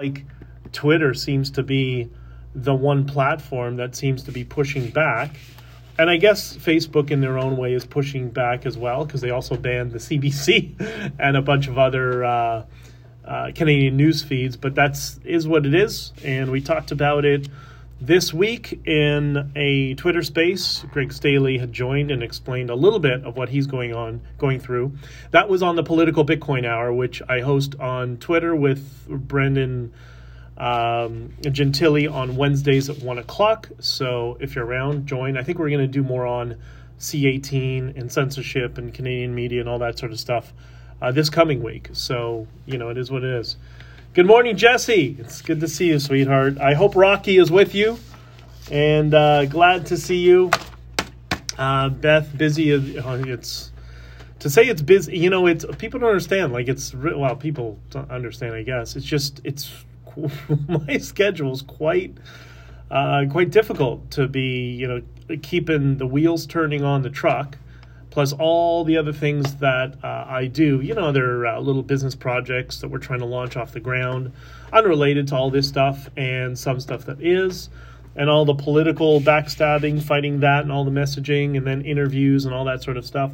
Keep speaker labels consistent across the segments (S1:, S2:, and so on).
S1: like Twitter seems to be the one platform that seems to be pushing back. And I guess Facebook, in their own way, is pushing back as well because they also banned the CBC and a bunch of other uh, uh, Canadian news feeds. But that's is what it is, and we talked about it this week in a Twitter space. Greg Staley had joined and explained a little bit of what he's going on, going through. That was on the Political Bitcoin Hour, which I host on Twitter with Brendan um, Gentili on Wednesdays at one o'clock. So if you're around, join. I think we're going to do more on C18 and censorship and Canadian media and all that sort of stuff uh, this coming week. So you know, it is what it is. Good morning, Jesse. It's good to see you, sweetheart. I hope Rocky is with you, and uh, glad to see you. Uh, Beth, busy. Uh, it's to say it's busy. You know, it's people don't understand. Like it's well, people don't understand. I guess it's just it's my schedule is quite uh, quite difficult to be. You know, keeping the wheels turning on the truck plus all the other things that uh, I do. You know, other uh, little business projects that we're trying to launch off the ground, unrelated to all this stuff, and some stuff that is, and all the political backstabbing, fighting that, and all the messaging, and then interviews and all that sort of stuff.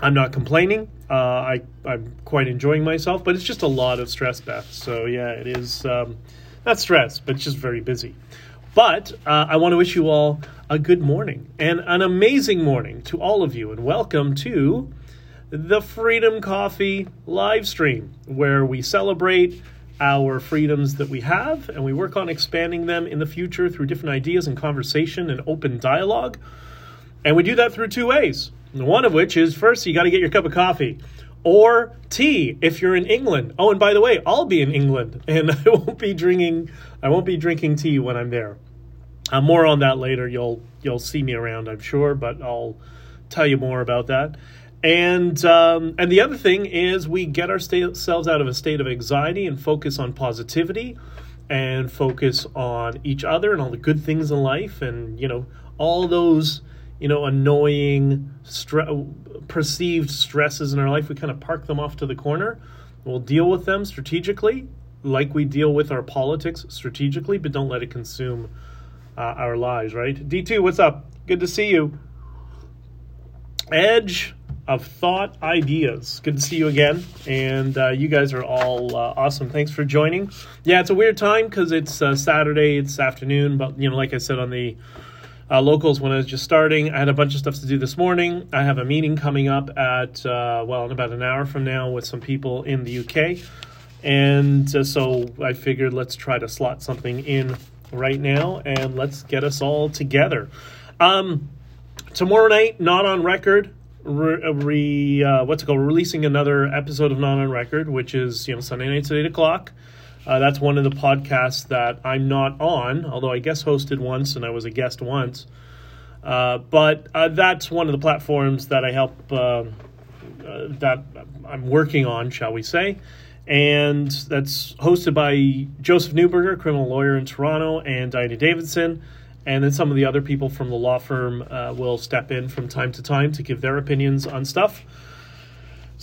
S1: I'm not complaining. Uh, I I'm quite enjoying myself, but it's just a lot of stress, Beth. So yeah, it is um, not stress, but just very busy. But uh, I want to wish you all a good morning and an amazing morning to all of you, and welcome to the Freedom Coffee live stream, where we celebrate our freedoms that we have and we work on expanding them in the future through different ideas and conversation and open dialogue. And we do that through two ways. One of which is first, you got to get your cup of coffee or tea if you're in England. Oh, and by the way, I'll be in England and I won't be drinking I won't be drinking tea when I'm there. Uh, more on that later. You'll you'll see me around, I'm sure, but I'll tell you more about that. And um, and the other thing is we get ourselves out of a state of anxiety and focus on positivity and focus on each other and all the good things in life and you know all those you know annoying stre- perceived stresses in our life we kind of park them off to the corner we'll deal with them strategically like we deal with our politics strategically but don't let it consume uh, our lives, right? D2, what's up? Good to see you. Edge of Thought Ideas. Good to see you again. And uh, you guys are all uh, awesome. Thanks for joining. Yeah, it's a weird time because it's uh, Saturday, it's afternoon, but, you know, like I said on the uh, locals when I was just starting, I had a bunch of stuff to do this morning. I have a meeting coming up at, uh, well, in about an hour from now with some people in the UK. And uh, so I figured let's try to slot something in right now, and let's get us all together. Um, tomorrow night, not on record. Re, re uh, what's it called? Releasing another episode of Not on Record, which is you know Sunday nights at eight o'clock. Uh, that's one of the podcasts that I'm not on, although I guest hosted once and I was a guest once. Uh, but uh, that's one of the platforms that I help uh, uh, that I'm working on, shall we say and that's hosted by Joseph Neuberger, criminal lawyer in Toronto, and Diana Davison. And then some of the other people from the law firm uh, will step in from time to time to give their opinions on stuff.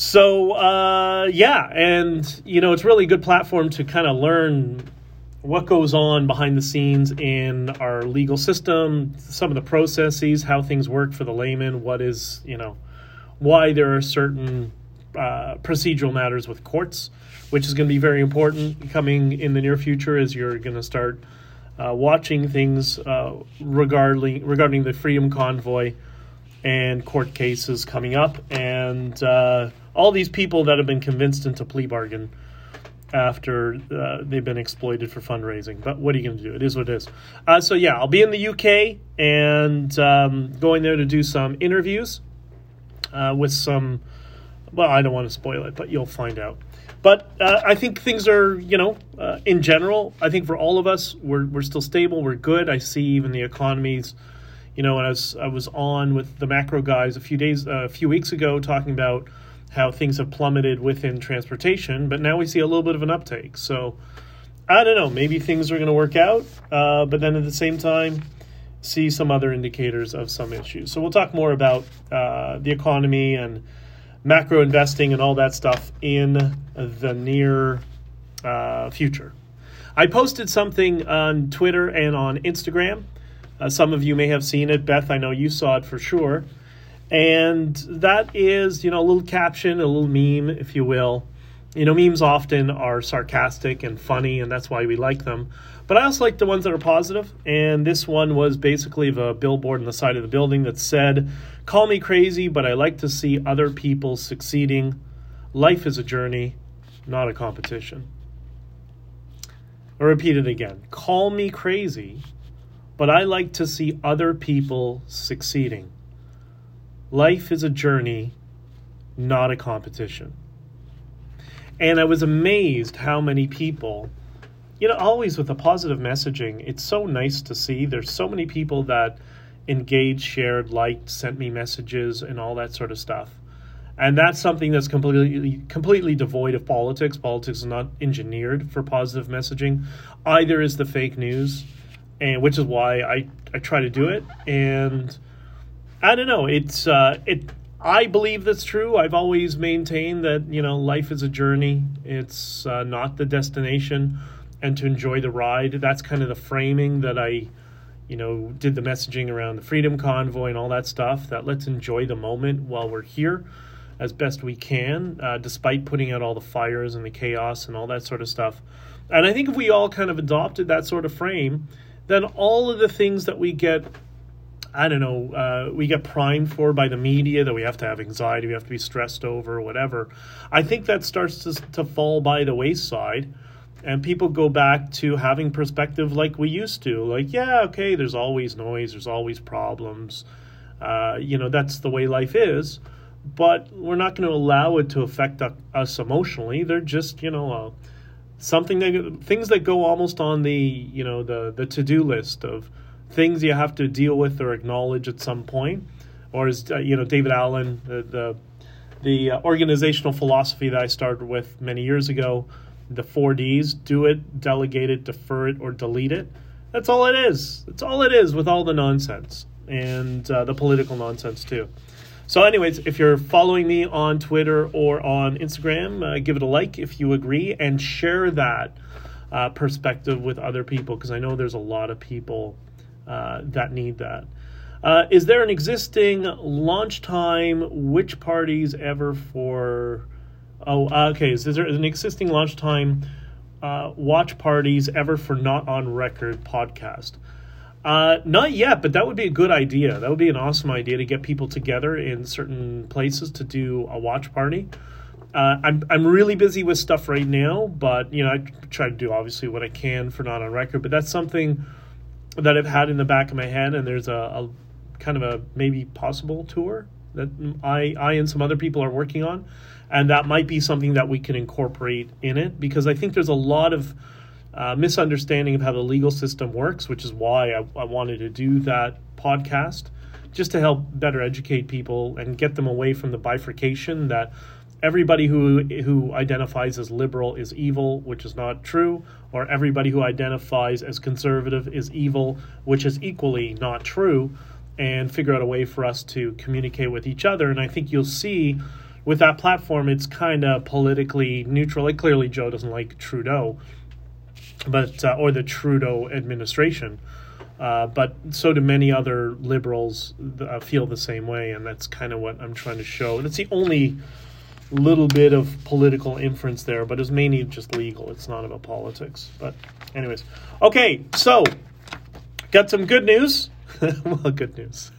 S1: So, uh, yeah, and, you know, it's really a good platform to kind of learn what goes on behind the scenes in our legal system, some of the processes, how things work for the layman, what is, you know, why there are certain uh, procedural matters with courts which is going to be very important coming in the near future as you're going to start uh, watching things uh, regarding regarding the Freedom Convoy and court cases coming up, and uh, all these people that have been convinced into plea bargain after uh, they've been exploited for fundraising. But what are you going to do? It is what it is. Uh, so yeah, I'll be in the UK and um, going there to do some interviews uh, with some. Well, I don't want to spoil it, but you'll find out. But uh, I think things are, you know, uh, in general, I think for all of us, we're, we're still stable. We're good. I see even the economies, you know, and I was, I was on with the macro guys a few days, uh, a few weeks ago talking about how things have plummeted within transportation, but now we see a little bit of an uptake. So I don't know, maybe things are going to work out, uh, but then at the same time, see some other indicators of some issues. So we'll talk more about uh, the economy and macro investing and all that stuff in the near uh, future. I posted something on Twitter and on Instagram. Uh, some of you may have seen it. Beth, I know you saw it for sure. And that is, you know, a little caption, a little meme, if you will. You know, memes often are sarcastic and funny, and that's why we like them. But I also like the ones that are positive, and this one was basically a billboard on the side of the building that said, Call me crazy, but I like to see other people succeeding. Life is a journey, not a competition. I'll repeat it again. Call me crazy, but I like to see other people succeeding. Life is a journey, not a competition. And I was amazed how many people, you know, always with the positive messaging, it's so nice to see. There's so many people that engaged, shared, liked, sent me messages, and all that sort of stuff. And that's something that's completely completely devoid of politics. Politics is not engineered for positive messaging. Either is the fake news, and which is why I, I try to do it. And I don't know. It's uh, it. I believe that's true. I've always maintained that you know life is a journey. It's uh, not the destination, and to enjoy the ride. That's kind of the framing that I, you know, did the messaging around the Freedom Convoy and all that stuff. That let's enjoy the moment while we're here, as best we can, uh, despite putting out all the fires and the chaos and all that sort of stuff. And I think if we all kind of adopted that sort of frame, then all of the things that we get I don't know, uh, we get primed for by the media that we have to have anxiety, we have to be stressed over, whatever. I think that starts to, to fall by the wayside, and people go back to having perspective like we used to. Like, yeah, okay, there's always noise, there's always problems. Uh, you know, that's the way life is, but we're not going to allow it to affect us emotionally. They're just, you know, uh, something that things that go almost on the, you know, the the to do list of things you have to deal with or acknowledge at some point, or as uh, you know, David Allen, the the, the uh, organizational philosophy that I started with many years ago, the four Ds: do it, delegate it, defer it, or delete it. That's all it is. That's all it is with all the nonsense and uh, the political nonsense too. So, anyways, if you're following me on Twitter or on Instagram, uh, give it a like if you agree and share that uh, perspective with other people because I know there's a lot of people uh, that need that. Uh, is there an existing launch time? Which parties ever for? Oh, uh, okay. Is, is there an existing launch time? Uh, watch parties ever for not on record podcast? Uh, not yet, but that would be a good idea. That would be an awesome idea to get people together in certain places to do a watch party. Uh, I'm I'm really busy with stuff right now, but you know I try to do obviously what I can for not on record. But that's something that I've had in the back of my head, and there's a, a kind of a maybe possible tour that I, I and some other people are working on, and that might be something that we can incorporate in it because I think there's a lot of uh, misunderstanding of how the legal system works, which is why I, I wanted to do that podcast just to help better educate people and get them away from the bifurcation that everybody who who identifies as liberal is evil, which is not true, or everybody who identifies as conservative is evil, which is equally not true, and figure out a way for us to communicate with each other. And I think you'll see with that platform, it's kind of politically neutral. Like clearly, Joe doesn't like Trudeau, but uh, or the Trudeau administration. Uh, but so do many other liberals uh, feel the same way, and that's kind of what I'm trying to show. And it's the only little bit of political inference there, but it's mainly just legal. It's not about politics. But, anyways, okay. So, got some good news. well, good news.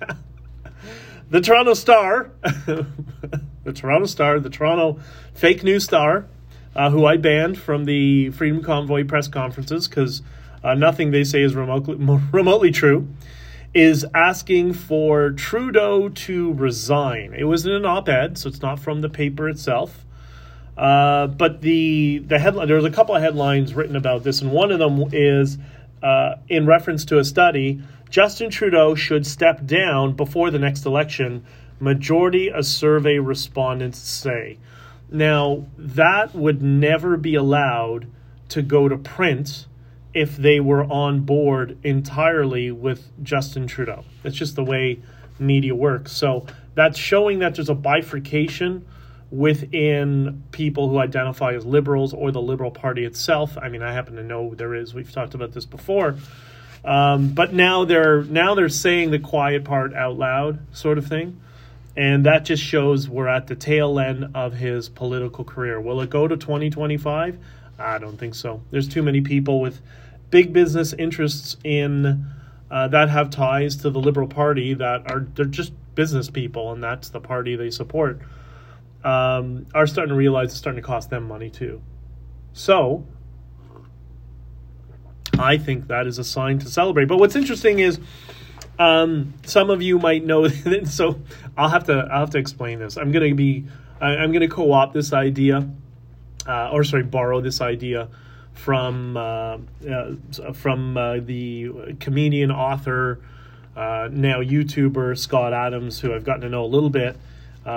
S1: the Toronto Star, the Toronto Star, the Toronto fake news star, uh, who I banned from the Freedom Convoy press conferences because uh, nothing they say is remotely remotely true is asking for Trudeau to resign. It was in an op-ed, so it's not from the paper itself. Uh, but the the headline there's a couple of headlines written about this, and one of them is uh, in reference to a study. Justin Trudeau should step down before the next election. Majority of survey respondents say. Now that would never be allowed to go to print if they were on board entirely with Justin Trudeau. That's just the way media works. So that's showing that there's a bifurcation within people who identify as liberals or the Liberal Party itself. I mean, I happen to know there is. We've talked about this before. Um, but now they're now they're saying the quiet part out loud, sort of thing, and that just shows we're at the tail end of his political career. Will it go to 2025? I don't think so. There's too many people with big business interests in uh, that have ties to the Liberal Party that are they're just business people, and that's the party they support. Um, are starting to realize it's starting to cost them money too. So I think that is a sign to celebrate. But what's interesting is um, some of you might know. That, so I'll have to I'll have to explain this. I'm to be I, going to co-opt this idea, uh, or sorry, borrow this idea from uh, uh, from uh, the comedian author. Uh, now YouTuber Scott Adams, who I've gotten to know a little bit,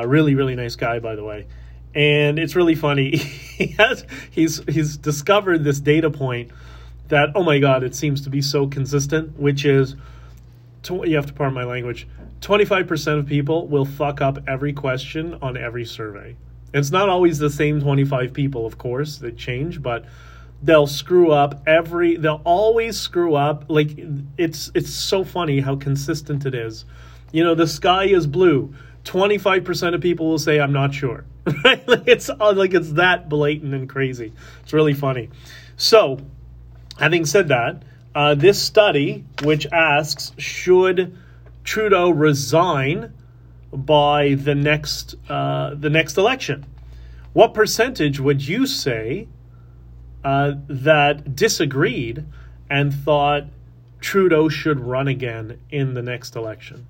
S1: really really nice guy by the way, and it's really funny. he has he's he's discovered this data point that oh my god, it seems to be so consistent, which is you have to pardon my language. Twenty five percent of people will fuck up every question on every survey. It's not always the same twenty five people, of course, they change, but they'll screw up every. They'll always screw up. Like it's it's so funny how consistent it is. You know, the sky is blue. 25% of people will say i'm not sure right it's like it's that blatant and crazy it's really funny so Having said that, uh, this study, which asks, should Trudeau resign by the next uh, the next election? What percentage would you say uh, that disagreed and thought Trudeau should run again in the next election?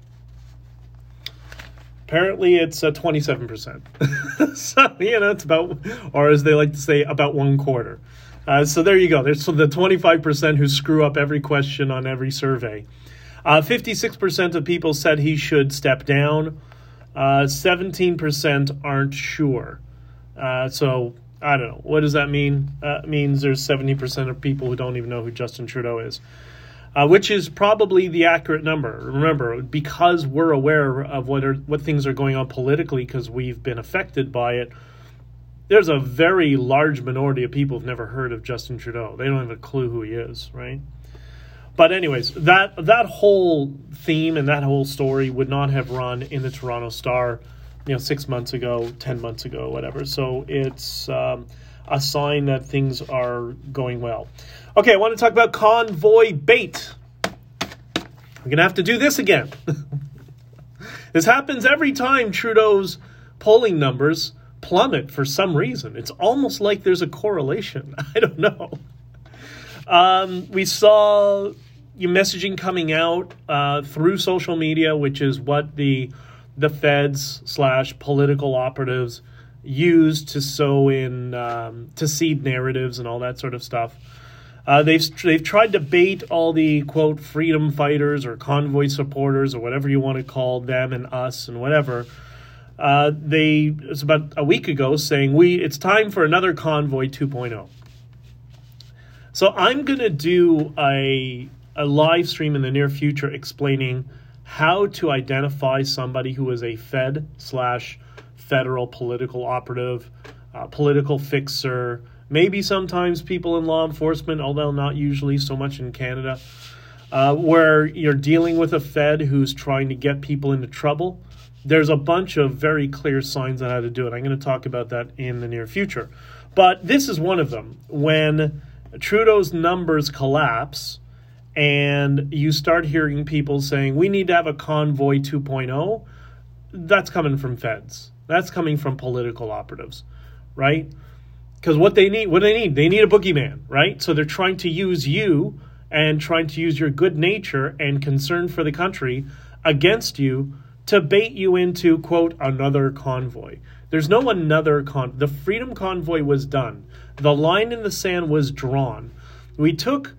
S1: Apparently, it's uh, 27%. so, you know, it's about, or as they like to say, about one quarter. Uh, so there you go. There's the 25% who screw up every question on every survey. Uh, 56% of people said he should step down. Uh, 17% aren't sure. Uh, so I don't know. What does that mean? Uh, it means there's 70% of people who don't even know who Justin Trudeau is. Uh, which is probably the accurate number. Remember, because we're aware of what are what things are going on politically, because we've been affected by it there's a very large minority of people who've never heard of Justin Trudeau. They don't have a clue who he is, right? But anyways, that that whole theme and that whole story would not have run in the Toronto Star, you know, six months ago, ten months ago, whatever. So it's um, a sign that things are going well. Okay, I want to talk about convoy bait. I'm gonna have to do this again. this happens every time Trudeau's polling numbers plummet for some reason. It's almost like there's a correlation. I don't know. Um, we saw your messaging coming out uh, through social media, which is what the the feds slash political operatives use to sow in um, to seed narratives and all that sort of stuff. Uh, they've they've tried to bait all the quote freedom fighters or convoy supporters or whatever you want to call them and us and whatever uh, they it's about a week ago saying we it's time for another convoy 2.0 so i'm to do a, a live stream in the near future explaining how to identify somebody who is a fed slash federal political operative uh, political fixer maybe sometimes people in law enforcement although not usually so much in canada uh, where you're dealing with a fed who's trying to get people into trouble there's a bunch of very clear signs on how to do it. I'm going to talk about that in the near future. But this is one of them. When Trudeau's numbers collapse and you start hearing people saying, we need to have a convoy 2.0, that's coming from feds. That's coming from political operatives, right? Because what they need, what do they need, they need a boogeyman, right? So they're trying to use you and trying to use your good nature and concern for the country against you to bait you into quote another convoy. There's no another con. The Freedom Convoy was done. The line in the sand was drawn. We took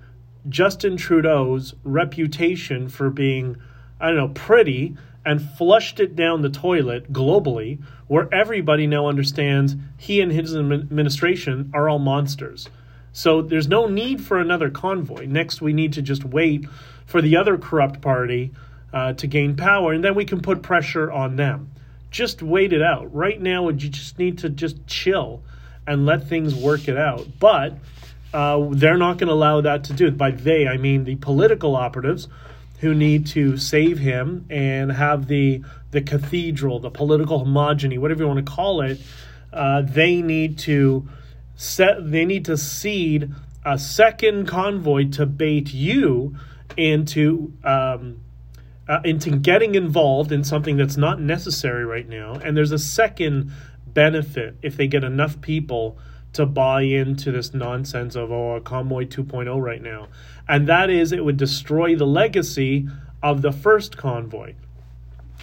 S1: Justin Trudeau's reputation for being, I don't know, pretty and flushed it down the toilet globally, where everybody now understands he and his administration are all monsters. So there's no need for another convoy. Next, we need to just wait for the other corrupt party uh, to gain power, and then we can put pressure on them. Just wait it out. Right now, you just need to just chill and let things work it out. But uh, they're not going to allow that to do it. By they, I mean the political operatives who need to save him and have the the cathedral, the political homogeny, whatever you want to call it. Uh, they need to set. They need to seed a second convoy to bait you into um, uh, into getting involved in something that's not necessary right now. And there's a second benefit if they get enough people to buy into this nonsense of oh a convoy 2.0 right now. And that is it would destroy the legacy of the first convoy.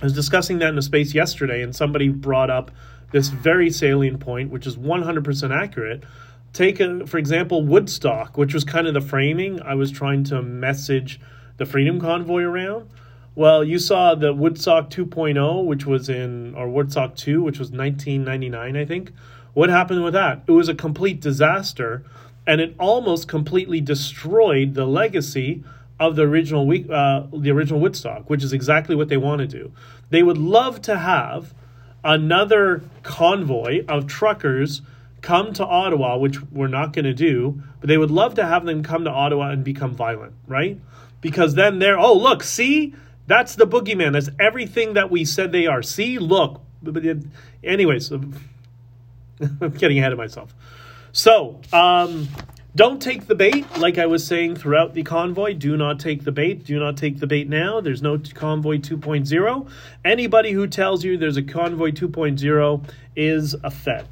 S1: I was discussing that in a space yesterday and somebody brought up this very salient point which is 100% accurate. Take a, for example woodstock which was kind of the framing. I was trying to message the freedom convoy around. Well, you saw the Woodstock 2.0, which was in, or Woodstock 2, which was 1999, I think. What happened with that? It was a complete disaster, and it almost completely destroyed the legacy of the original uh, the original Woodstock, which is exactly what they want to do. They would love to have another convoy of truckers come to Ottawa, which we're not going to do, but they would love to have them come to Ottawa and become violent, right? Because then they're, oh, look, see, that's the boogeyman. That's everything that we said they are. See, look. Anyways, I'm getting ahead of myself. So, um, don't take the bait, like I was saying throughout the convoy. Do not take the bait. Do not take the bait now. There's no convoy 2.0. Anybody who tells you there's a convoy 2.0 is a Fed,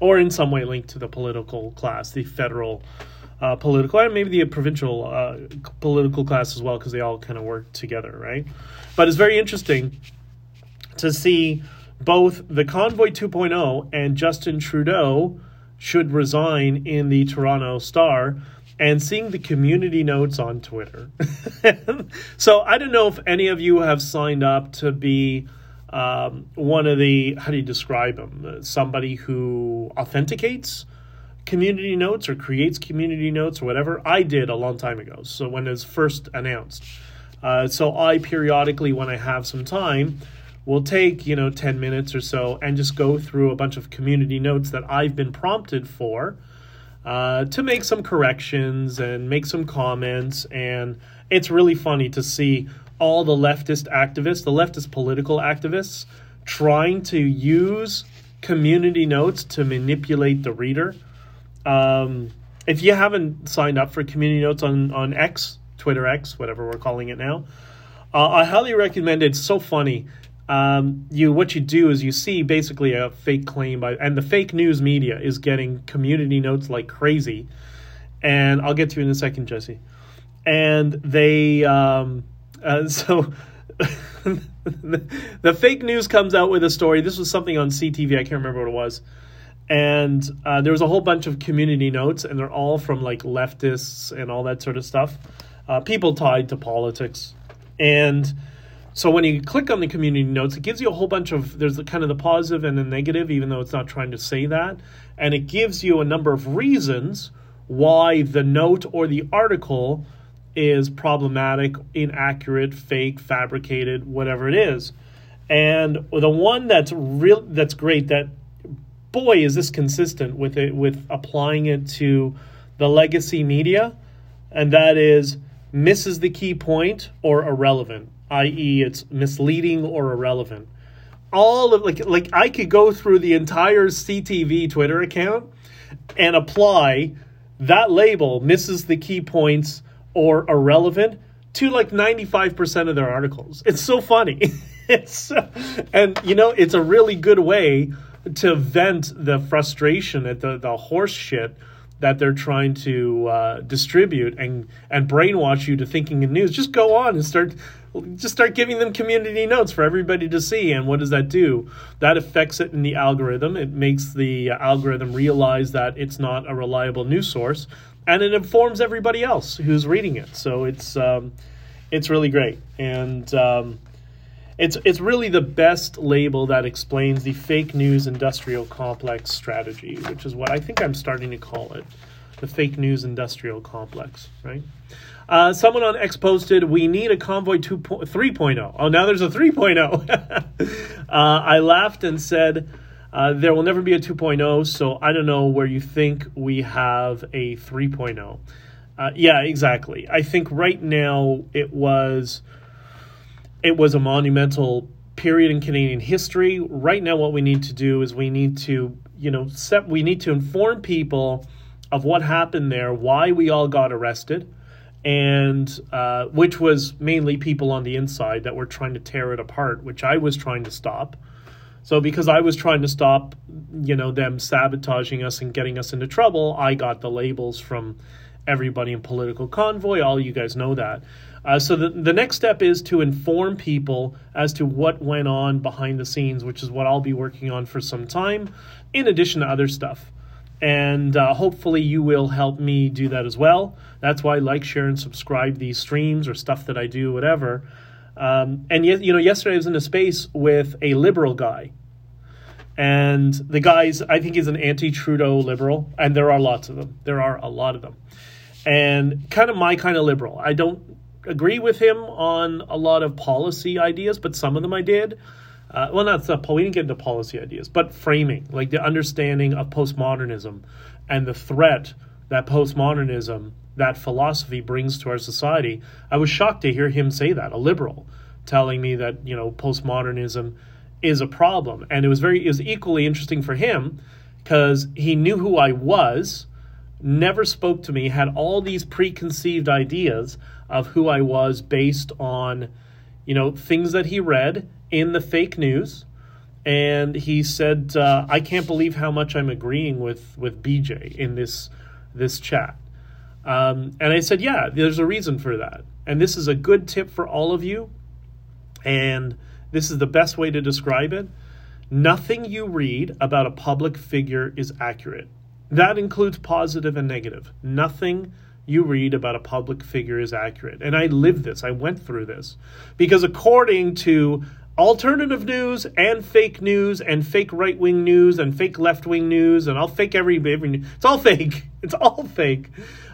S1: or in some way linked to the political class, the federal uh, political and maybe the provincial uh, political class as well because they all kind of work together, right? But it's very interesting to see both the Convoy 2.0 and Justin Trudeau should resign in the Toronto Star and seeing the community notes on Twitter. so I don't know if any of you have signed up to be um, one of the, how do you describe them? Somebody who authenticates community notes or creates community notes or whatever. I did a long time ago. So when it was first announced. Uh, so I periodically, when I have some time, will take you know 10 minutes or so and just go through a bunch of community notes that I've been prompted for uh, to make some corrections and make some comments. And it's really funny to see all the leftist activists, the leftist political activists, trying to use community notes to manipulate the reader um, if you haven't signed up for community notes on, on X, Twitter X, whatever we're calling it now, uh, I highly recommend it. It's so funny. Um, you what you do is you see basically a fake claim by and the fake news media is getting community notes like crazy, and I'll get to you in a second, Jesse. And they um, uh, so the, the fake news comes out with a story. This was something on CTV. I can't remember what it was and uh, there was a whole bunch of community notes, and they're all from like leftists and all that sort of stuff, uh, people tied to politics, and so when you click on the community notes, it gives you a whole bunch of there's the, kind of the positive and the negative, even though it's not trying to say that, and it gives you a number of reasons why the note or the article is problematic, inaccurate, fake, fabricated, whatever it is. And the one that's real that's great that boy, is this consistent with it with applying it to the legacy media, and that is misses the key point or irrelevant, i.e., it's misleading or irrelevant. All of like like I could go through the entire CTV Twitter account and apply that label misses the key points or irrelevant to like 95% of their articles. It's so funny. it's and you know, it's a really good way to vent the frustration at the, the horse shit that they're trying to uh, distribute and and brainwash you to thinking in news. Just go on and start just start giving them community notes for everybody to see. And what does that do? That affects it in the algorithm. It makes the algorithm realize that it's not a reliable news source, and it informs everybody else who's reading it. So it's um, it's really great. And um, it's it's really the best label that explains the fake news industrial complex strategy, which is what I think I'm starting to call it. the fake news industrial complex, right? Uh, someone on X posted, "We need a convoy 2 3.0." Oh, now there's a 3.0. uh, I laughed and said, uh, "There will never be a 2.0." So I don't know where you think we have a 3.0. Uh, yeah, exactly. I think right now it was it was a monumental period in Canadian history. Right now, what we need to do is we need to you know set we need to inform people of what happened there, why we all got arrested and uh, which was mainly people on the inside that were trying to tear it apart, which I was trying to stop. So because I was trying to stop, you know, them sabotaging us and getting us into trouble, I got the labels from everybody in political convoy. All you guys know that. Uh, so the the next step is to inform people as to what went on behind the scenes, which is what I'll be working on for some time, in addition to other stuff and uh, hopefully you will help me do that as well. That's why I like, share, and subscribe these streams or stuff that I do, whatever. Um, and yet, you know, yesterday I was in a space with a liberal guy, and the guys I think is an anti-Trudeau liberal, and there are lots of them. There are a lot of them, and kind of my kind of liberal. I don't agree with him on a lot of policy ideas, but some of them I did uh, well, not the we didn't get into policy ideas, but framing, like the understanding of postmodernism and the threat that postmodernism, that philosophy brings to our society. I was shocked to hear him say that, a liberal, telling me that you know postmodernism is a problem, and it was very it was equally interesting for him because he knew who I was, never spoke to me, had all these preconceived ideas of who I was based on you know things that he read in the fake news, and he said, uh, "I can't believe how much I'm agreeing with with BJ in this this chat." Um, and I said, "Yeah, there's a reason for that, and this is a good tip for all of you, and this is the best way to describe it." Nothing you read about a public figure is accurate. That includes positive and negative. Nothing you read about a public figure is accurate. And I lived this, I went through this. Because according to alternative news and fake news and fake right wing news and fake left wing news and I'll fake every every it's all fake. It's all fake.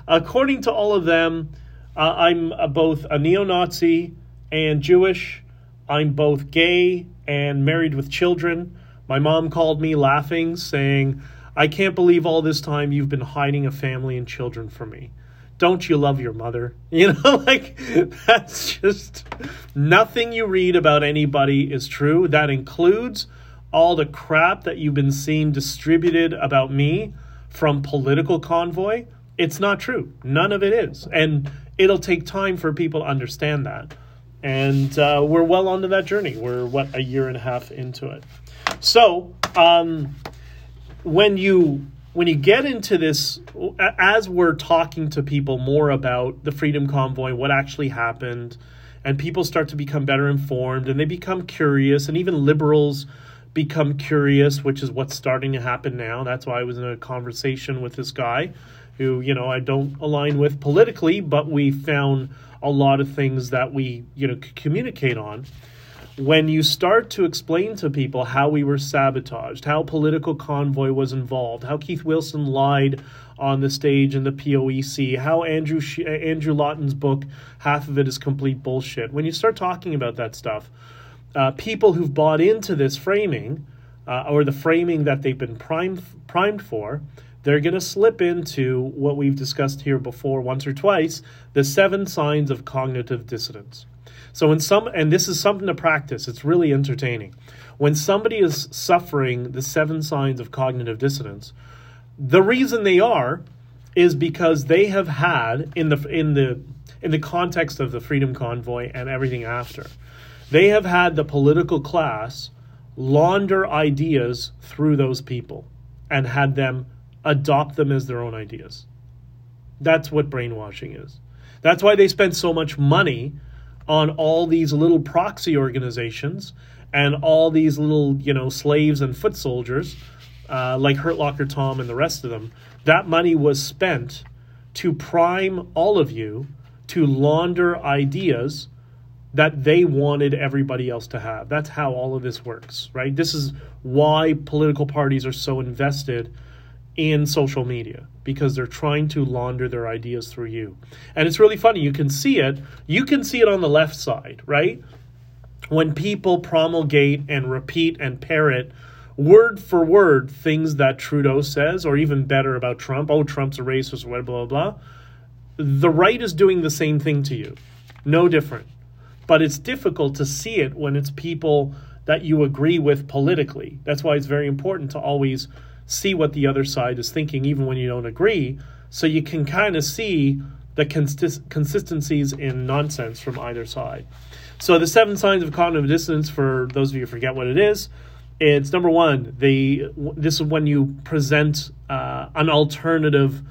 S1: According to all of them, uh, I'm uh, both a neo-Nazi and Jewish. I'm both gay and married with children. My mom called me laughing, saying, "I can't believe all this time you've been hiding a family and children from me." Don't you love your mother? You know, like that's just nothing you read about anybody is true. That includes all the crap that you've been seeing distributed about me from political convoy. It's not true. None of it is. And it'll take time for people to understand that. And uh, we're well onto that journey. We're, what, a year and a half into it. So, um, when you when you get into this, as we're talking to people more about the Freedom Convoy, what actually happened, and people start to become better informed and they become curious, and even liberals become curious, which is what's starting to happen now. That's why I was in a conversation with this guy who, you know, I don't align with politically, but we found a lot of things that we, you know, communicate on when you start to explain to people how we were sabotaged, how political convoy was involved, how Keith Wilson lied on the stage in the POEC, how Andrew Andrew Lawton's book, half of it is complete bullshit. When you start talking about that stuff, uh, people who've bought into this framing, uh, or the framing that they've been primed primed for, they're going to slip into what we've discussed here before once or twice the seven signs of cognitive dissonance. So when some and this is something to practice, it's really entertaining. When somebody is suffering the seven signs of cognitive dissonance, the reason they are is because they have had in the in the in the context of the freedom convoy and everything after, they have had the political class launder ideas through those people and had them adopt them as their own ideas. That's what brainwashing is. That's why they spend so much money on all these little proxy organizations and all these little, you know, slaves and foot soldiers, uh, like Hurt Locker Tom and the rest of them. That money was spent to prime all of you to launder ideas that they wanted everybody else to have. That's how all of this works, right? This is why political parties are so invested in social media because they're trying to launder their ideas through you. And it's really funny. You can see it. You can see it on the left side, right? When people promulgate and repeat and parrot word for word things that Trudeau says, or even better about Trump. Oh, Trump's a racist, blah, blah, blah. The right is doing the same thing to you. No different. But it's difficult to see it when it's people that you agree with politically. That's why it's very important to always see what the other side is thinking, even when you don't agree, so you can kind of see the consist- consistencies in nonsense from either side. So, the seven signs of cognitive dissonance, for those of you who forget what it is, it's number one, the this is when you present uh, an alternative,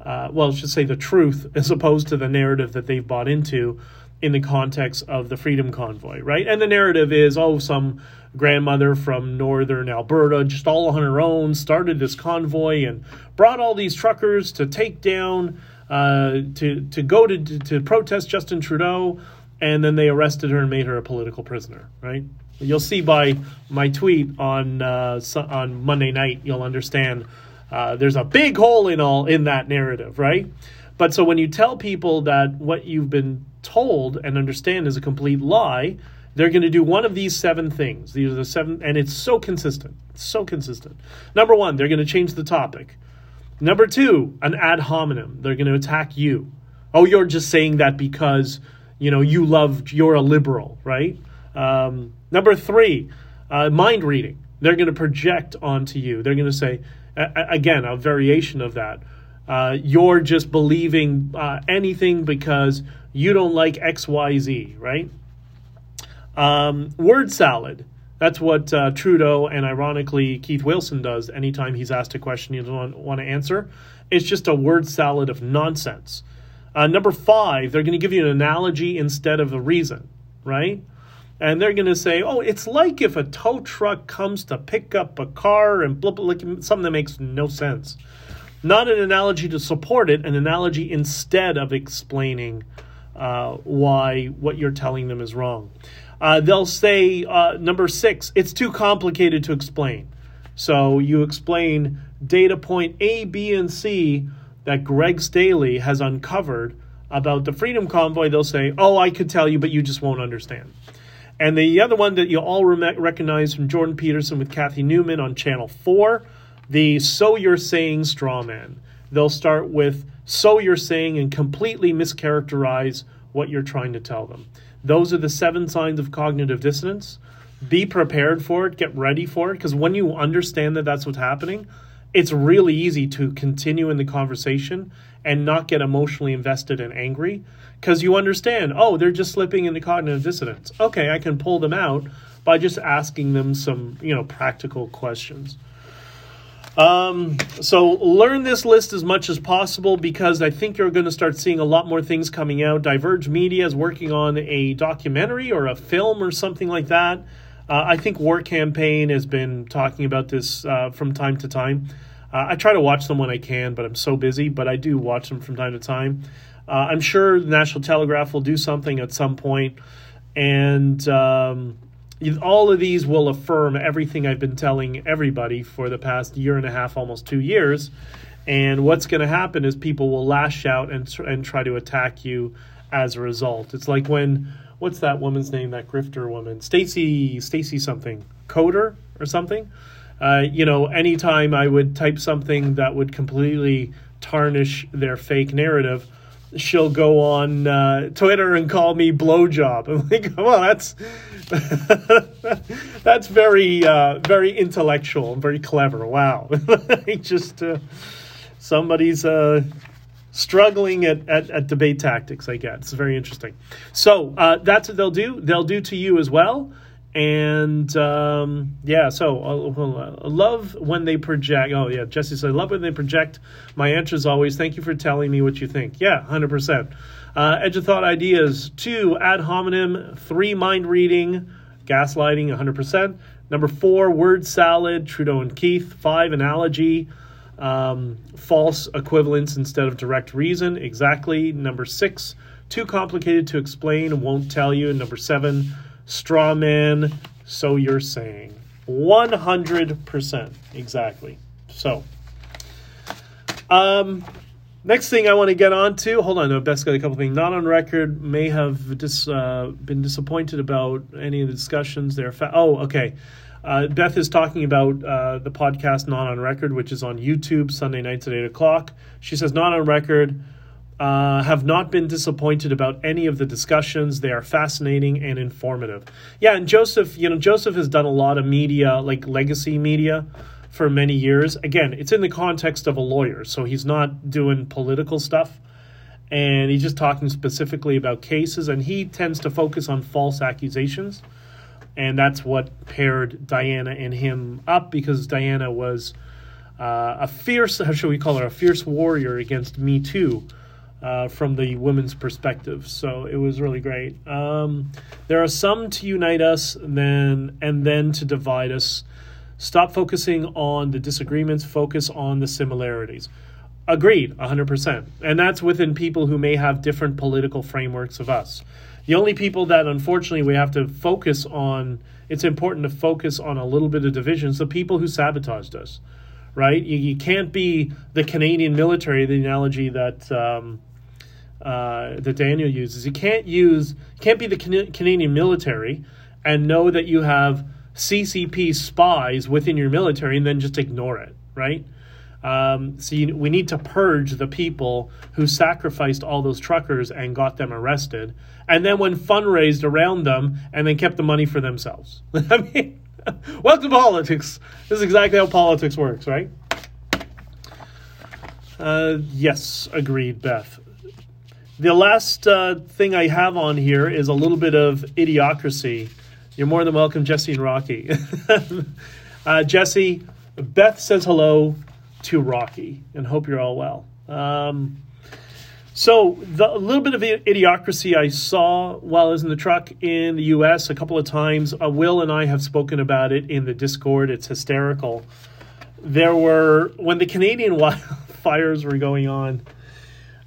S1: uh, well, I should say the truth, as opposed to the narrative that they've bought into in the context of the Freedom Convoy, right? And the narrative is, oh, some grandmother from northern Alberta, just all on her own, started this convoy and brought all these truckers to take down, uh, to to go to to protest Justin Trudeau, and then they arrested her and made her a political prisoner. Right? You'll see by my tweet on uh, on Monday night, you'll understand. Uh, there's a big hole in all in that narrative, right? But so when you tell people that what you've been told and understand is a complete lie, they're going to do one of these seven things. These are the seven, and it's so consistent. It's so consistent. Number one, they're going to change the topic. Number two, an ad hominem. They're going to attack you. Oh, you're just saying that because you know you love. You're a liberal, right? Um, number three, uh, mind reading. They're going to project onto you. They're going to say, again, a variation of that. Uh, you're just believing uh, anything because you don't like X, Y, Z, right? Um, word salad. That's what uh, Trudeau and ironically Keith Wilson does anytime he's asked a question he doesn't want to answer. It's just a word salad of nonsense. Uh, number five, they're going to give you an analogy instead of a reason, right? And they're going to say, oh, it's like if a tow truck comes to pick up a car and blah, blah, blah, something that makes no sense. Not an analogy to support it, an analogy instead of explaining uh, why what you're telling them is wrong. Uh, they'll say, uh, number six, it's too complicated to explain. So you explain data point A, B, and C that Greg Staley has uncovered about the Freedom Convoy. They'll say, oh, I could tell you, but you just won't understand. And the other one that you all re- recognize from Jordan Peterson with Cathy Newman on Channel 4, the So You're Saying straw man. They'll start with So You're Saying and completely mischaracterize what you're trying to tell them. Those are the seven signs of cognitive dissonance. Be prepared for it, get ready for it, because when you understand that that's what's happening, it's really easy to continue in the conversation and not get emotionally invested and angry because you understand, oh, they're just slipping into cognitive dissonance. Okay, I can pull them out by just asking them some, you know, practical questions. Um, so learn this list as much as possible because I think you're going to start seeing a lot more things coming out. Diverge Media is working on a documentary or a film or something like that. Uh, I think War Campaign has been talking about this uh, from time to time. Uh, I try to watch them when I can, but I'm so busy. But I do watch them from time to time. Uh, I'm sure the National Telegraph will do something at some point, and um, all of these will affirm everything I've been telling everybody for the past year and a half, almost two years. And what's going to happen is people will lash out and and try to attack you as a result. It's like when what's that woman's name? That grifter woman, Stacy Stacy something, Coder or something. Uh, you know, anytime I would type something that would completely tarnish their fake narrative, she'll go on uh, Twitter and call me blowjob. I'm like, well, that's that's very uh, very intellectual and very clever. Wow, just uh, somebody's uh, struggling at, at, at, debate tactics. I guess it's very interesting. So uh, that's what they'll do. They'll do to you as well. And um, yeah, so uh, love when they project. Oh yeah, Jesse said, love when they project. My answer is always, thank you for telling me what you think. Yeah, hundred percent. Uh, edge of thought ideas. Two, ad hominem. Three, mind reading. Gaslighting, hundred percent. Number four, word salad. Trudeau and Keith. Five, analogy. Um, false equivalence instead of direct reason. Exactly. Number six, too complicated to explain. Won't tell you. And number seven straw man, so you're saying. 100%. Exactly. So, Um, next thing I want to get on to, hold on, Beth's got a couple things. Not on record, may have dis, uh, been disappointed about any of the discussions there. Oh, okay. Uh, Beth is talking about uh, the podcast Not on Record, which is on YouTube Sunday nights at 8 o'clock. She says, Not on Record. Uh, have not been disappointed about any of the discussions. They are fascinating and informative. Yeah, and Joseph, you know, Joseph has done a lot of media, like legacy media, for many years. Again, it's in the context of a lawyer, so he's not doing political stuff. And he's just talking specifically about cases, and he tends to focus on false accusations. And that's what paired Diana and him up because Diana was uh, a fierce, how should we call her, a fierce warrior against Me Too uh, from the women's perspective. So it was really great. Um, there are some to unite us, then and then to divide us. Stop focusing on the disagreements. Focus on the similarities. Agreed, 100%. And that's within people who may have different political frameworks of us. The only people that unfortunately we have to focus on, it's important to focus on a little bit of divisions, the people who sabotaged us, right? You, you can't be the Canadian military, the analogy that um, uh, that Daniel uses. You can't use, can't be the Can- Canadian military and know that you have CCP spies within your military and then just ignore it, right? Um, so you, we need to purge the people who sacrificed all those truckers and got them arrested, and then when fundraised around them and then kept the money for themselves. I mean, welcome to politics. This is exactly how politics works, right? Uh, yes, agreed, Beth. The last uh, thing I have on here is a little bit of idiocracy. You're more than welcome, Jesse and Rocky. uh, Jesse, Beth says hello to Rocky and hope you're all well. Um, so, the, a little bit of idiocracy I saw while I was in the truck in the US a couple of times. Uh, Will and I have spoken about it in the Discord. It's hysterical. There were, when the Canadian wildfires were going on,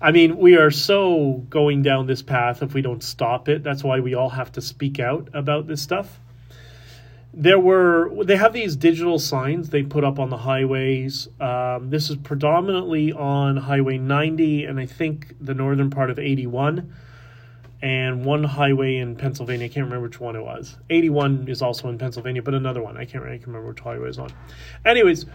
S1: I mean, we are so going down this path if we don't stop it. That's why we all have to speak out about this stuff. There were, they have these digital signs they put up on the highways. Um, this is predominantly on Highway 90 and I think the northern part of 81 and one highway in Pennsylvania. I can't remember which one it was. 81 is also in Pennsylvania, but another one. I can't, I can't remember which highway is on. Anyways,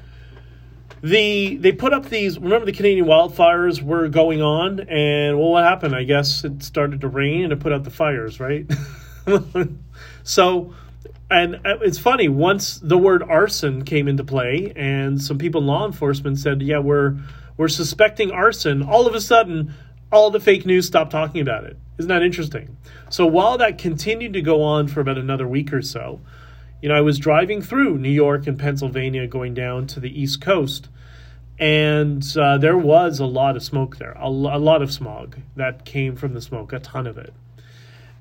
S1: the they put up these remember the canadian wildfires were going on? And well what happened? I guess it started to rain and it put out the fires right? So and uh, it's funny once the word arson came into play and some people in law enforcement said yeah we're we're suspecting arson all of a sudden all the fake news stopped talking about it. Isn't that interesting? So while that continued to go on for about another week or so you know, I was driving through New York and Pennsylvania going down to the East Coast, and uh, there was a lot of smoke there, a, a lot of smog that came from the smoke, a ton of it.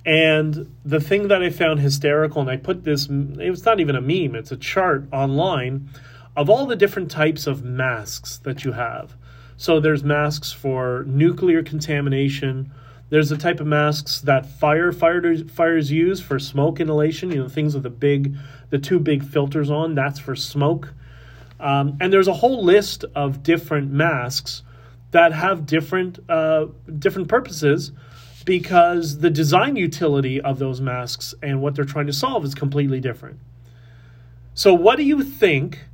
S1: And the thing that I found hysterical, and I put this, it's not even a meme, it's a chart online of all the different types of masks that you have. So there's masks for nuclear contamination, there's the type of masks that firefighters use for smoke inhalation. You know, things with the big, the two big filters on. That's for smoke. Um, and there's a whole list of different masks that have different uh, different purposes because the design utility of those masks and what they're trying to solve is completely different. So, what do you think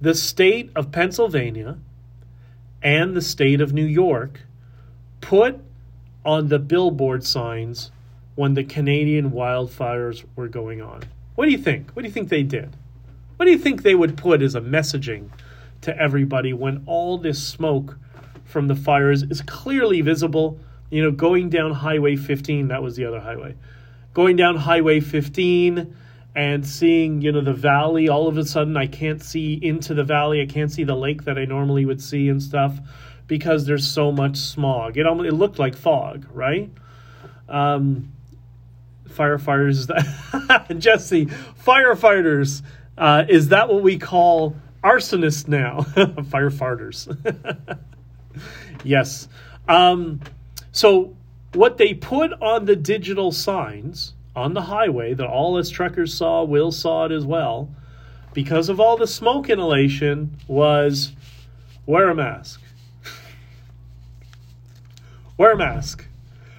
S1: the state of Pennsylvania and the state of New York put on the billboard signs when the Canadian wildfires were going on. What do you think? What do you think they did? What do you think they would put as a messaging to everybody when all this smoke from the fires is clearly visible? You know, going down Highway 15, that was the other highway. Going down Highway 15 and seeing, you know, the valley, all of a sudden I can't see into the valley. I can't see the lake that I normally would see and stuff because there's so much smog. It almost, it looked like fog, right? Um, firefighters, Jesse, firefighters. Uh, is that what we call arsonists now? firefighters. yes. Um, so what they put on the digital signs on the highway that all us truckers saw, Will saw it as well, because of all the smoke inhalation, was wear a mask. Wear a mask.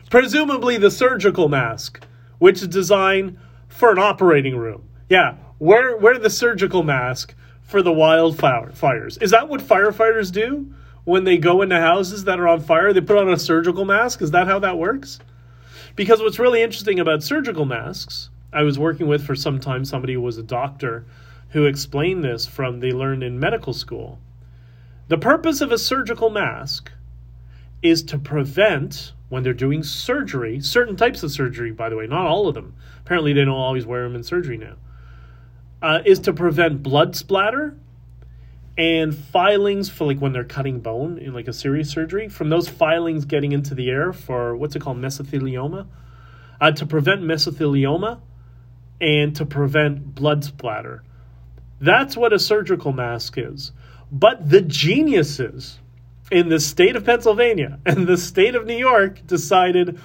S1: Presumably the surgical mask, which is designed for an operating room. Yeah, wear, wear the surgical mask for the wildfires. Is that what firefighters do when they go into houses that are on fire? They put on a surgical mask? Is that how that works? Because what's really interesting about surgical masks, I was working with for some time somebody who was a doctor who explained this from they learned in medical school. The purpose of a surgical mask is to prevent when they're doing surgery, certain types of surgery, by the way, not all of them. Apparently, they don't always wear them in surgery now. Uh, is to prevent blood splatter and filings for like when they're cutting bone in like a serious surgery from those filings getting into the air for what's it called mesothelioma uh, to prevent mesothelioma and to prevent blood splatter that's what a surgical mask is but the geniuses in the state of Pennsylvania and the state of New York decided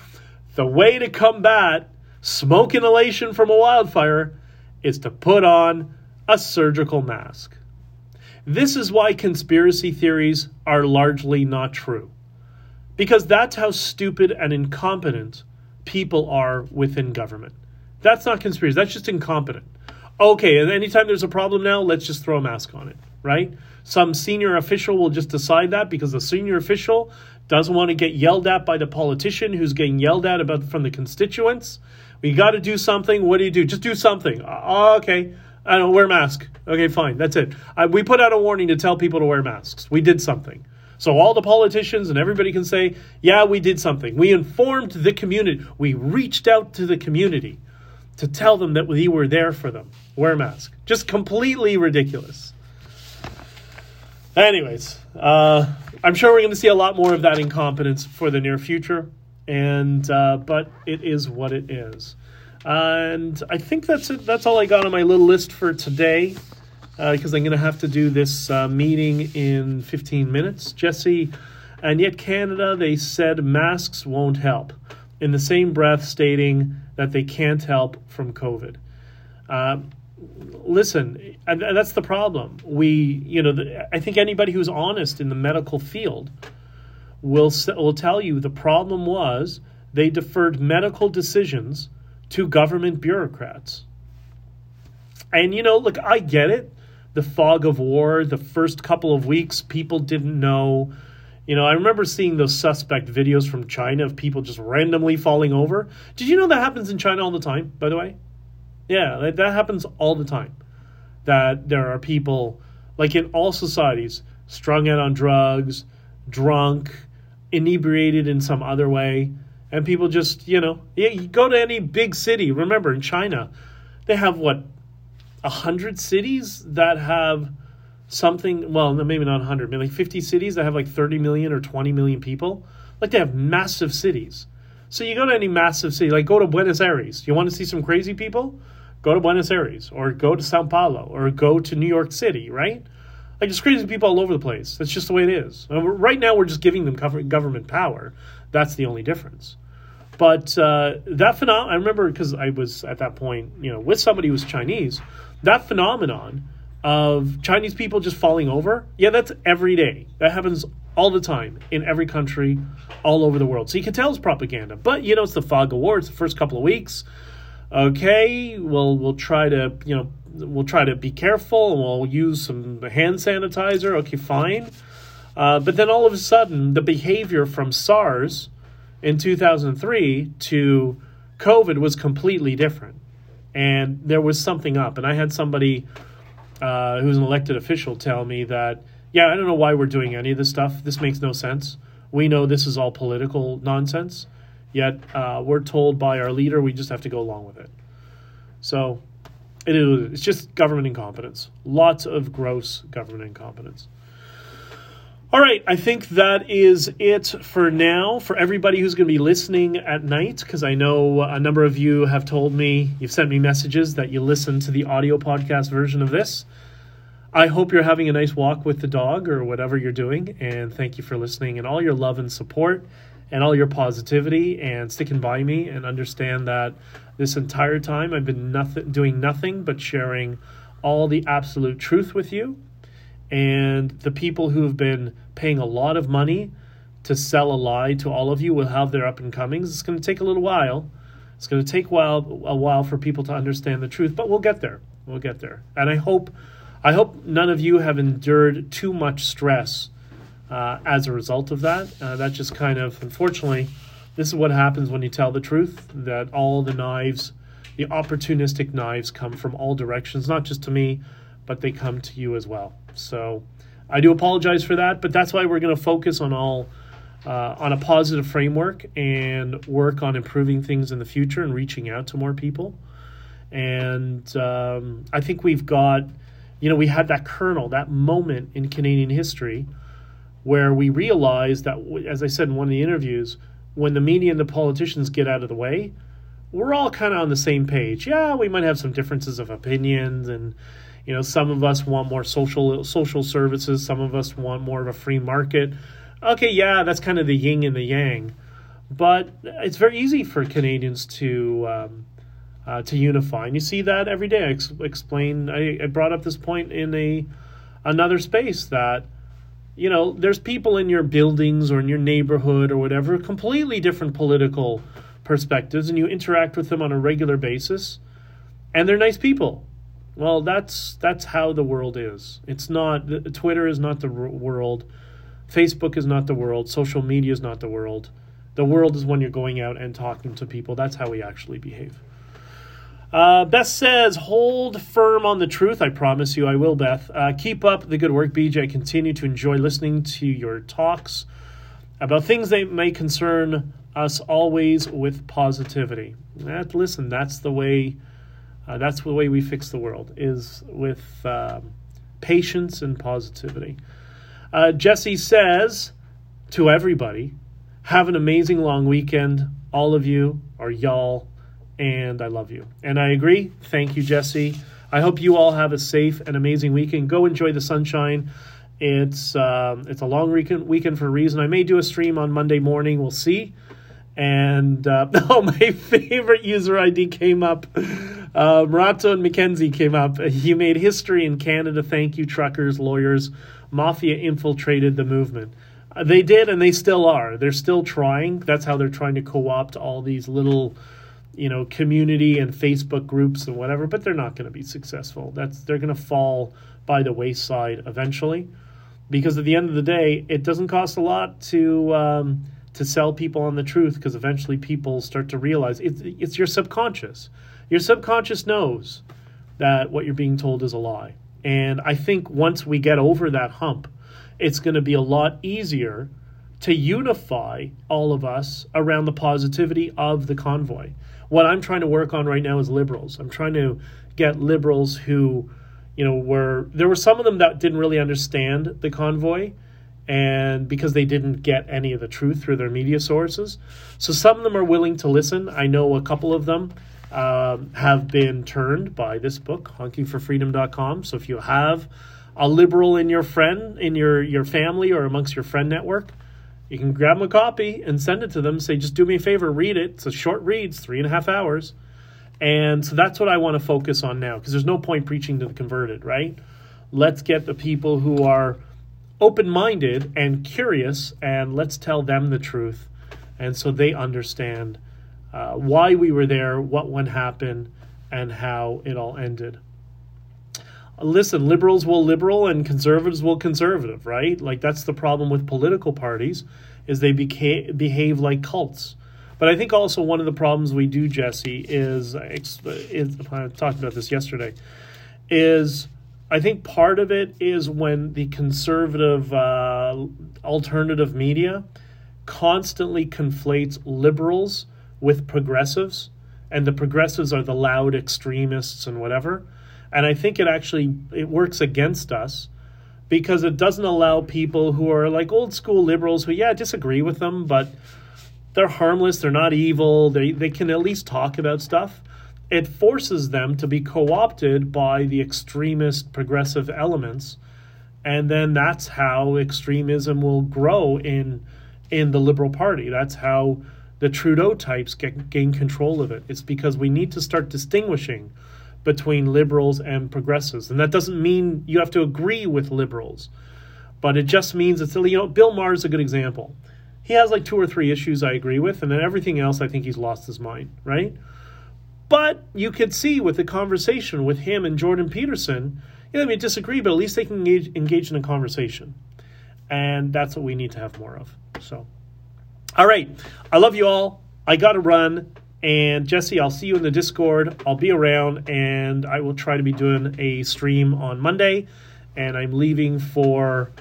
S1: the way to combat smoke inhalation from a wildfire is to put on a surgical mask. This is why conspiracy theories are largely not true. Because that's how stupid and incompetent people are within government. That's not conspiracy, that's just incompetent. Okay, and anytime there's a problem now, let's just throw a mask on it, right? Some senior official will just decide that because the senior official doesn't want to get yelled at by the politician who's getting yelled at about from the constituents. We got to do something. What do you do? Just do something. Uh, okay. I don't wear a mask. Okay, fine. That's it. I, we put out a warning to tell people to wear masks. We did something. So all the politicians and everybody can say, yeah, we did something. We informed the community. We reached out to the community to tell them that we were there for them. Wear a mask. Just completely ridiculous. Anyways, uh, I'm sure we're going to see a lot more of that incompetence for the near future, and uh, but it is what it is. And I think that's it. That's all I got on my little list for today, because uh, I'm going to have to do this uh, meeting in 15 minutes. Jesse, and yet Canada, they said masks won't help. In the same breath, stating that they can't help from COVID. Listen, and that's the problem. We, you know, the, I think anybody who's honest in the medical field will will tell you the problem was they deferred medical decisions to government bureaucrats. And you know, look, I get it. The fog of war, the first couple of weeks, people didn't know. You know, I remember seeing those suspect videos from China of people just randomly falling over. Did you know that happens in China all the time, by the way? Yeah, that, that happens all the time. That there are people, like in all societies, strung out on drugs, drunk, inebriated in some other way, and people just, you know, you go to any big city. Remember, in China, they have what, a hundred cities that have something. Well, maybe not a hundred, maybe like fifty cities that have like thirty million or twenty million people. Like they have massive cities. So you go to any massive city, like go to Buenos Aires. You want to see some crazy people? go to Buenos Aires or go to Sao Paulo or go to New York City, right? Like there's crazy people all over the place. That's just the way it is. Right now, we're just giving them government power. That's the only difference. But uh, that phenomenon, I remember because I was at that point, you know, with somebody who was Chinese. That phenomenon of Chinese people just falling over, yeah, that's every day. That happens all the time in every country, all over the world. So you can tell it's propaganda. But you know, it's the fog of war. It's the first couple of weeks okay, we'll we'll try to you know we'll try to be careful and we'll use some hand sanitizer. Okay, fine. Uh, but then all of a sudden, the behavior from SARS in 2003 to COVID was completely different, and there was something up. And I had somebody uh, who's an elected official tell me that, yeah, I don't know why we're doing any of this stuff. This makes no sense. We know this is all political nonsense. Yet uh, we're told by our leader we just have to go along with it. So it is, it's just government incompetence. Lots of gross government incompetence. All right, I think that is it for now for everybody who's going to be listening at night because I know a number of you have told me, you've sent me messages that you listen to the audio podcast version of this. I hope you're having a nice walk with the dog or whatever you're doing, and thank you for listening and all your love and support and all your positivity and sticking by me and understand that this entire time I've been nothing doing nothing but sharing all the absolute truth with you And the people who have been paying a lot of money to sell a lie to all of you will have their up and comings. It's going to take a little while. It's going to take a while, a while for people to understand the truth, but we'll get there. We'll get there. And I hope, I hope none of you have endured too much stress uh, as a result of that. Uh, that just kind of, unfortunately, this is what happens when you tell the truth. That all the knives, the opportunistic knives, come from all directions, not just to me, but they come to you as well. So I do apologize for that, but that's why we're going to focus on all uh, on a positive framework and work on improving things in the future and reaching out to more people. And um, I think we've got, you know, we had that kernel, that moment in Canadian history where we realized that, as I said in one of the interviews, when the media and the politicians get out of the way, we're all kind of on the same page. Yeah, we might have some differences of opinions and you know some of us want more social social services some of us want more of a free market okay, yeah, that's kind of the yin and the yang, but it's very easy for Canadians to um, uh, to unify, and you see that every day. I ex- explain. I, I brought up this point in a another space that you know there's people in your buildings or in your neighborhood or whatever completely different political perspectives and you interact with them on a regular basis and they're nice people well that's that's how the world is it's not twitter is not the world Facebook is not the world. Social media is not the world. The world is when you're going out and talking to people. That's how we actually behave. Uh, Beth says, hold firm on the truth. I promise you I will, Beth. Uh, keep up the good work, BJ. Continue to enjoy listening to your talks about things that may concern us always with positivity. That, listen, that's the way. Uh, that's the way we fix the world is with um, patience and positivity. Uh, Jesse says to everybody, have an amazing long weekend. All of you are y'all, and I love you. And I agree. Thank you, Jesse. I hope you all have a safe and amazing weekend. Go enjoy the sunshine. It's um, it's a long weekend weekend for a reason. I may do a stream on Monday morning. We'll see. And uh, oh, my favorite user ID came up. Uh, Marato and McKenzie came up. He made history in Canada. Thank you, truckers, lawyers, mafia infiltrated the movement. Uh, they did, and they still are. They're still trying. That's how they're trying to co-opt all these little, you know, community and Facebook groups and whatever. But they're not going to be successful. That's they're going to fall by the wayside eventually, because at the end of the day, it doesn't cost a lot to. Um, to sell people on the truth because eventually people start to realize it's, it's your subconscious. Your subconscious knows that what you're being told is a lie. And I think once we get over that hump, it's going to be a lot easier to unify all of us around the positivity of the convoy. What I'm trying to work on right now is liberals. I'm trying to get liberals who, you know, were there were some of them that didn't really understand the convoy and because they didn't get any of the truth through their media sources. So some of them are willing to listen. I know a couple of them um, have been turned by this book, honkingforfreedom.com. So if you have a liberal in your friend, in your, your family, or amongst your friend network, you can grab them a copy and send it to them. Say, just do me a favor, read it. It's a short read, it's three and a half hours. And so that's what I want to focus on now because there's no point preaching to the converted, right? Let's get the people who are open minded and curious and let's tell them the truth. And so they understand uh, why we were there, what went happen, and how it all ended. Listen, liberals will liberal and conservatives will conservative, right? Like that's the problem with political parties is they beca- behave like cults. But I think also one of the problems we do, Jesse, is, is I talked about this yesterday, is I think part of it is when the conservative uh, alternative media constantly conflates liberals with progressives, and the progressives are the loud extremists and whatever. And I think it actually it works against us because it doesn't allow people who are like old school liberals who yeah disagree with them, but they're harmless, they're not evil, they they can at least talk about stuff. It forces them to be co-opted by the extremist progressive elements and then that's how extremism will grow in in the liberal party that's how the Trudeau types get, gain control of it. It's because we need to start distinguishing between liberals and progressives. And that doesn't mean you have to agree with liberals, but it just means it's, you know, Bill Maher is a good example. He has like two or three issues I agree with, and then everything else I think he's lost his mind, right? But you could see with the conversation with him and Jordan Peterson, you know, they may disagree, but at least they can engage, engage in a conversation. And that's what we need to have more of. So, all right. I love you all. I got to run. And Jesse, I'll see you in the Discord. I'll be around and I will try to be doing a stream on Monday. And I'm leaving for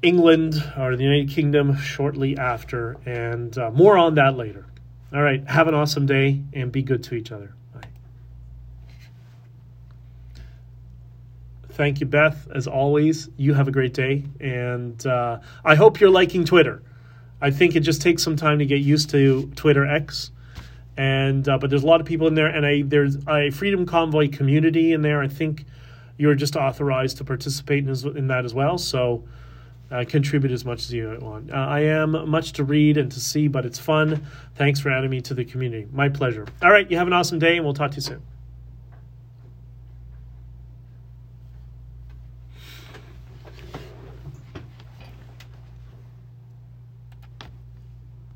S1: England or the United Kingdom shortly after. And uh, more on that later. All right. Have an awesome day and be good to each other. Bye. Thank you, Beth. As always, you have a great day. And uh, I hope you're liking Twitter. I think it just takes some time to get used to Twitter X and uh, but there's a lot of people in there, and I there's a Freedom Convoy community in there. I think you're just authorized to participate in, in that as well. So. Uh, contribute as much as you want. Uh, I am much to read and to see, but it's fun. Thanks for adding me to the community. My pleasure. All right, you have an awesome day, and we'll talk to you soon.